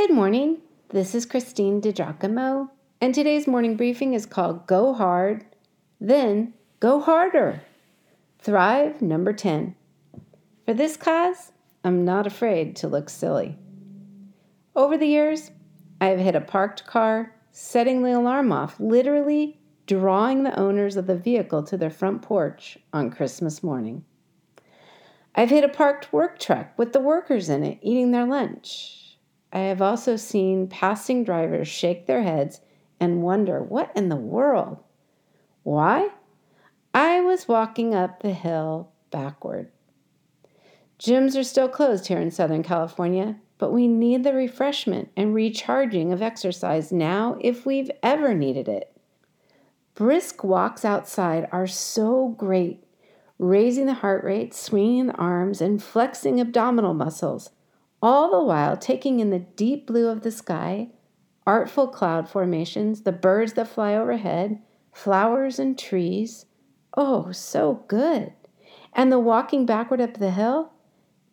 Good morning. This is Christine DiGiacomo, and today's morning briefing is called Go Hard, Then Go Harder. Thrive number 10. For this cause, I'm not afraid to look silly. Over the years, I have hit a parked car, setting the alarm off, literally drawing the owners of the vehicle to their front porch on Christmas morning. I've hit a parked work truck with the workers in it eating their lunch. I have also seen passing drivers shake their heads and wonder, what in the world? Why? I was walking up the hill backward. Gyms are still closed here in Southern California, but we need the refreshment and recharging of exercise now if we've ever needed it. Brisk walks outside are so great, raising the heart rate, swinging the arms, and flexing abdominal muscles all the while taking in the deep blue of the sky, artful cloud formations, the birds that fly overhead, flowers and trees. Oh, so good. And the walking backward up the hill,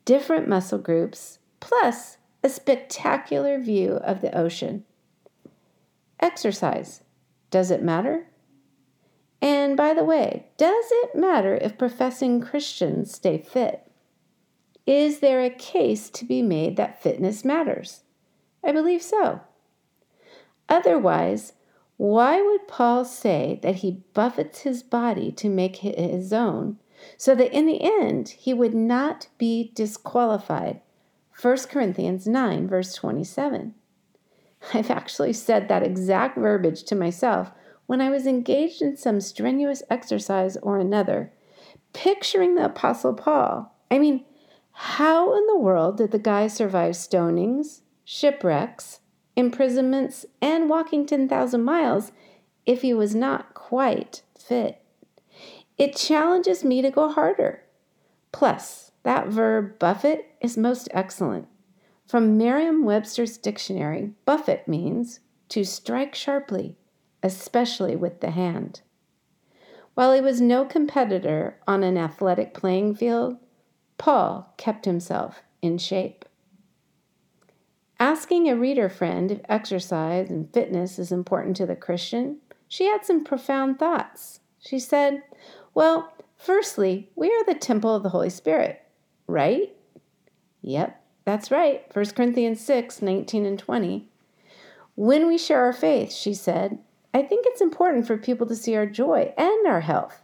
different muscle groups, plus a spectacular view of the ocean. Exercise. Does it matter? And by the way, does it matter if professing Christians stay fit? Is there a case to be made that fitness matters? I believe so. Otherwise, why would Paul say that he buffets his body to make it his own, so that in the end he would not be disqualified? 1 Corinthians 9, verse 27. I've actually said that exact verbiage to myself when I was engaged in some strenuous exercise or another, picturing the Apostle Paul. I mean, how in the world did the guy survive stonings, shipwrecks, imprisonments, and walking 10,000 miles if he was not quite fit? It challenges me to go harder. Plus, that verb buffet is most excellent. From Merriam Webster's dictionary, buffet means to strike sharply, especially with the hand. While he was no competitor on an athletic playing field, Paul kept himself in shape. Asking a reader friend if exercise and fitness is important to the Christian, she had some profound thoughts. She said, Well, firstly, we are the temple of the Holy Spirit, right? Yep, that's right. 1 Corinthians 6 19 and 20. When we share our faith, she said, I think it's important for people to see our joy and our health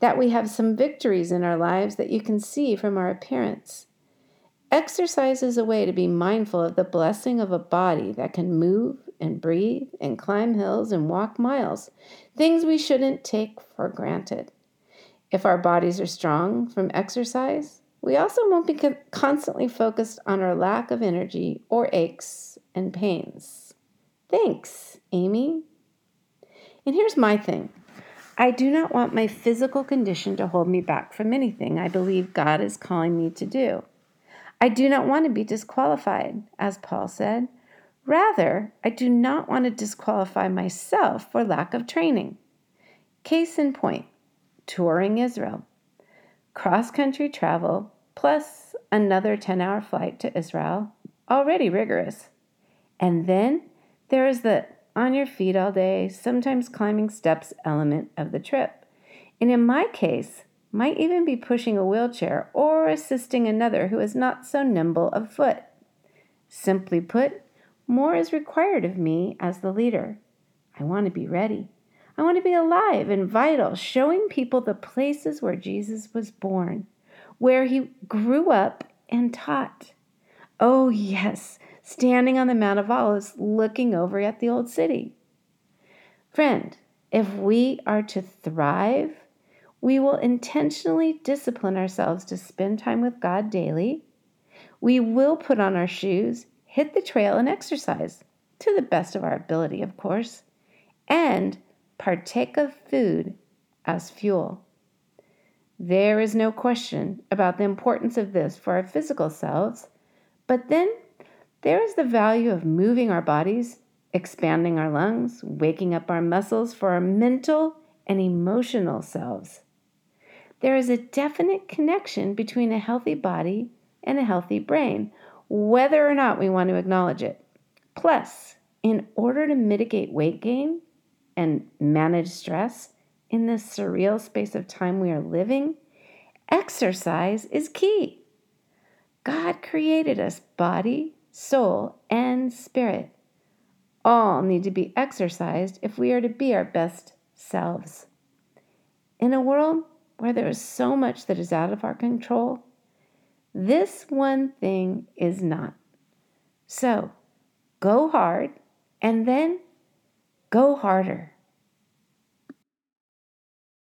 that we have some victories in our lives that you can see from our appearance. Exercise is a way to be mindful of the blessing of a body that can move and breathe and climb hills and walk miles, things we shouldn't take for granted. If our bodies are strong from exercise, we also won't be constantly focused on our lack of energy or aches and pains. Thanks, Amy. And here's my thing I do not want my physical condition to hold me back from anything I believe God is calling me to do. I do not want to be disqualified, as Paul said. Rather, I do not want to disqualify myself for lack of training. Case in point touring Israel. Cross country travel plus another 10 hour flight to Israel, already rigorous. And then there is the on your feet all day, sometimes climbing steps element of the trip. And in my case, might even be pushing a wheelchair or assisting another who is not so nimble of foot. Simply put, more is required of me as the leader. I want to be ready. I want to be alive and vital, showing people the places where Jesus was born, where he grew up and taught. Oh, yes, standing on the Mount of Olives looking over at the old city. Friend, if we are to thrive, we will intentionally discipline ourselves to spend time with God daily. We will put on our shoes, hit the trail, and exercise to the best of our ability, of course, and partake of food as fuel. There is no question about the importance of this for our physical selves, but then there is the value of moving our bodies, expanding our lungs, waking up our muscles for our mental and emotional selves. There is a definite connection between a healthy body and a healthy brain, whether or not we want to acknowledge it. Plus, in order to mitigate weight gain and manage stress in this surreal space of time we are living, exercise is key. God created us body, soul, and spirit. All need to be exercised if we are to be our best selves. In a world where there is so much that is out of our control, this one thing is not. So go hard and then go harder.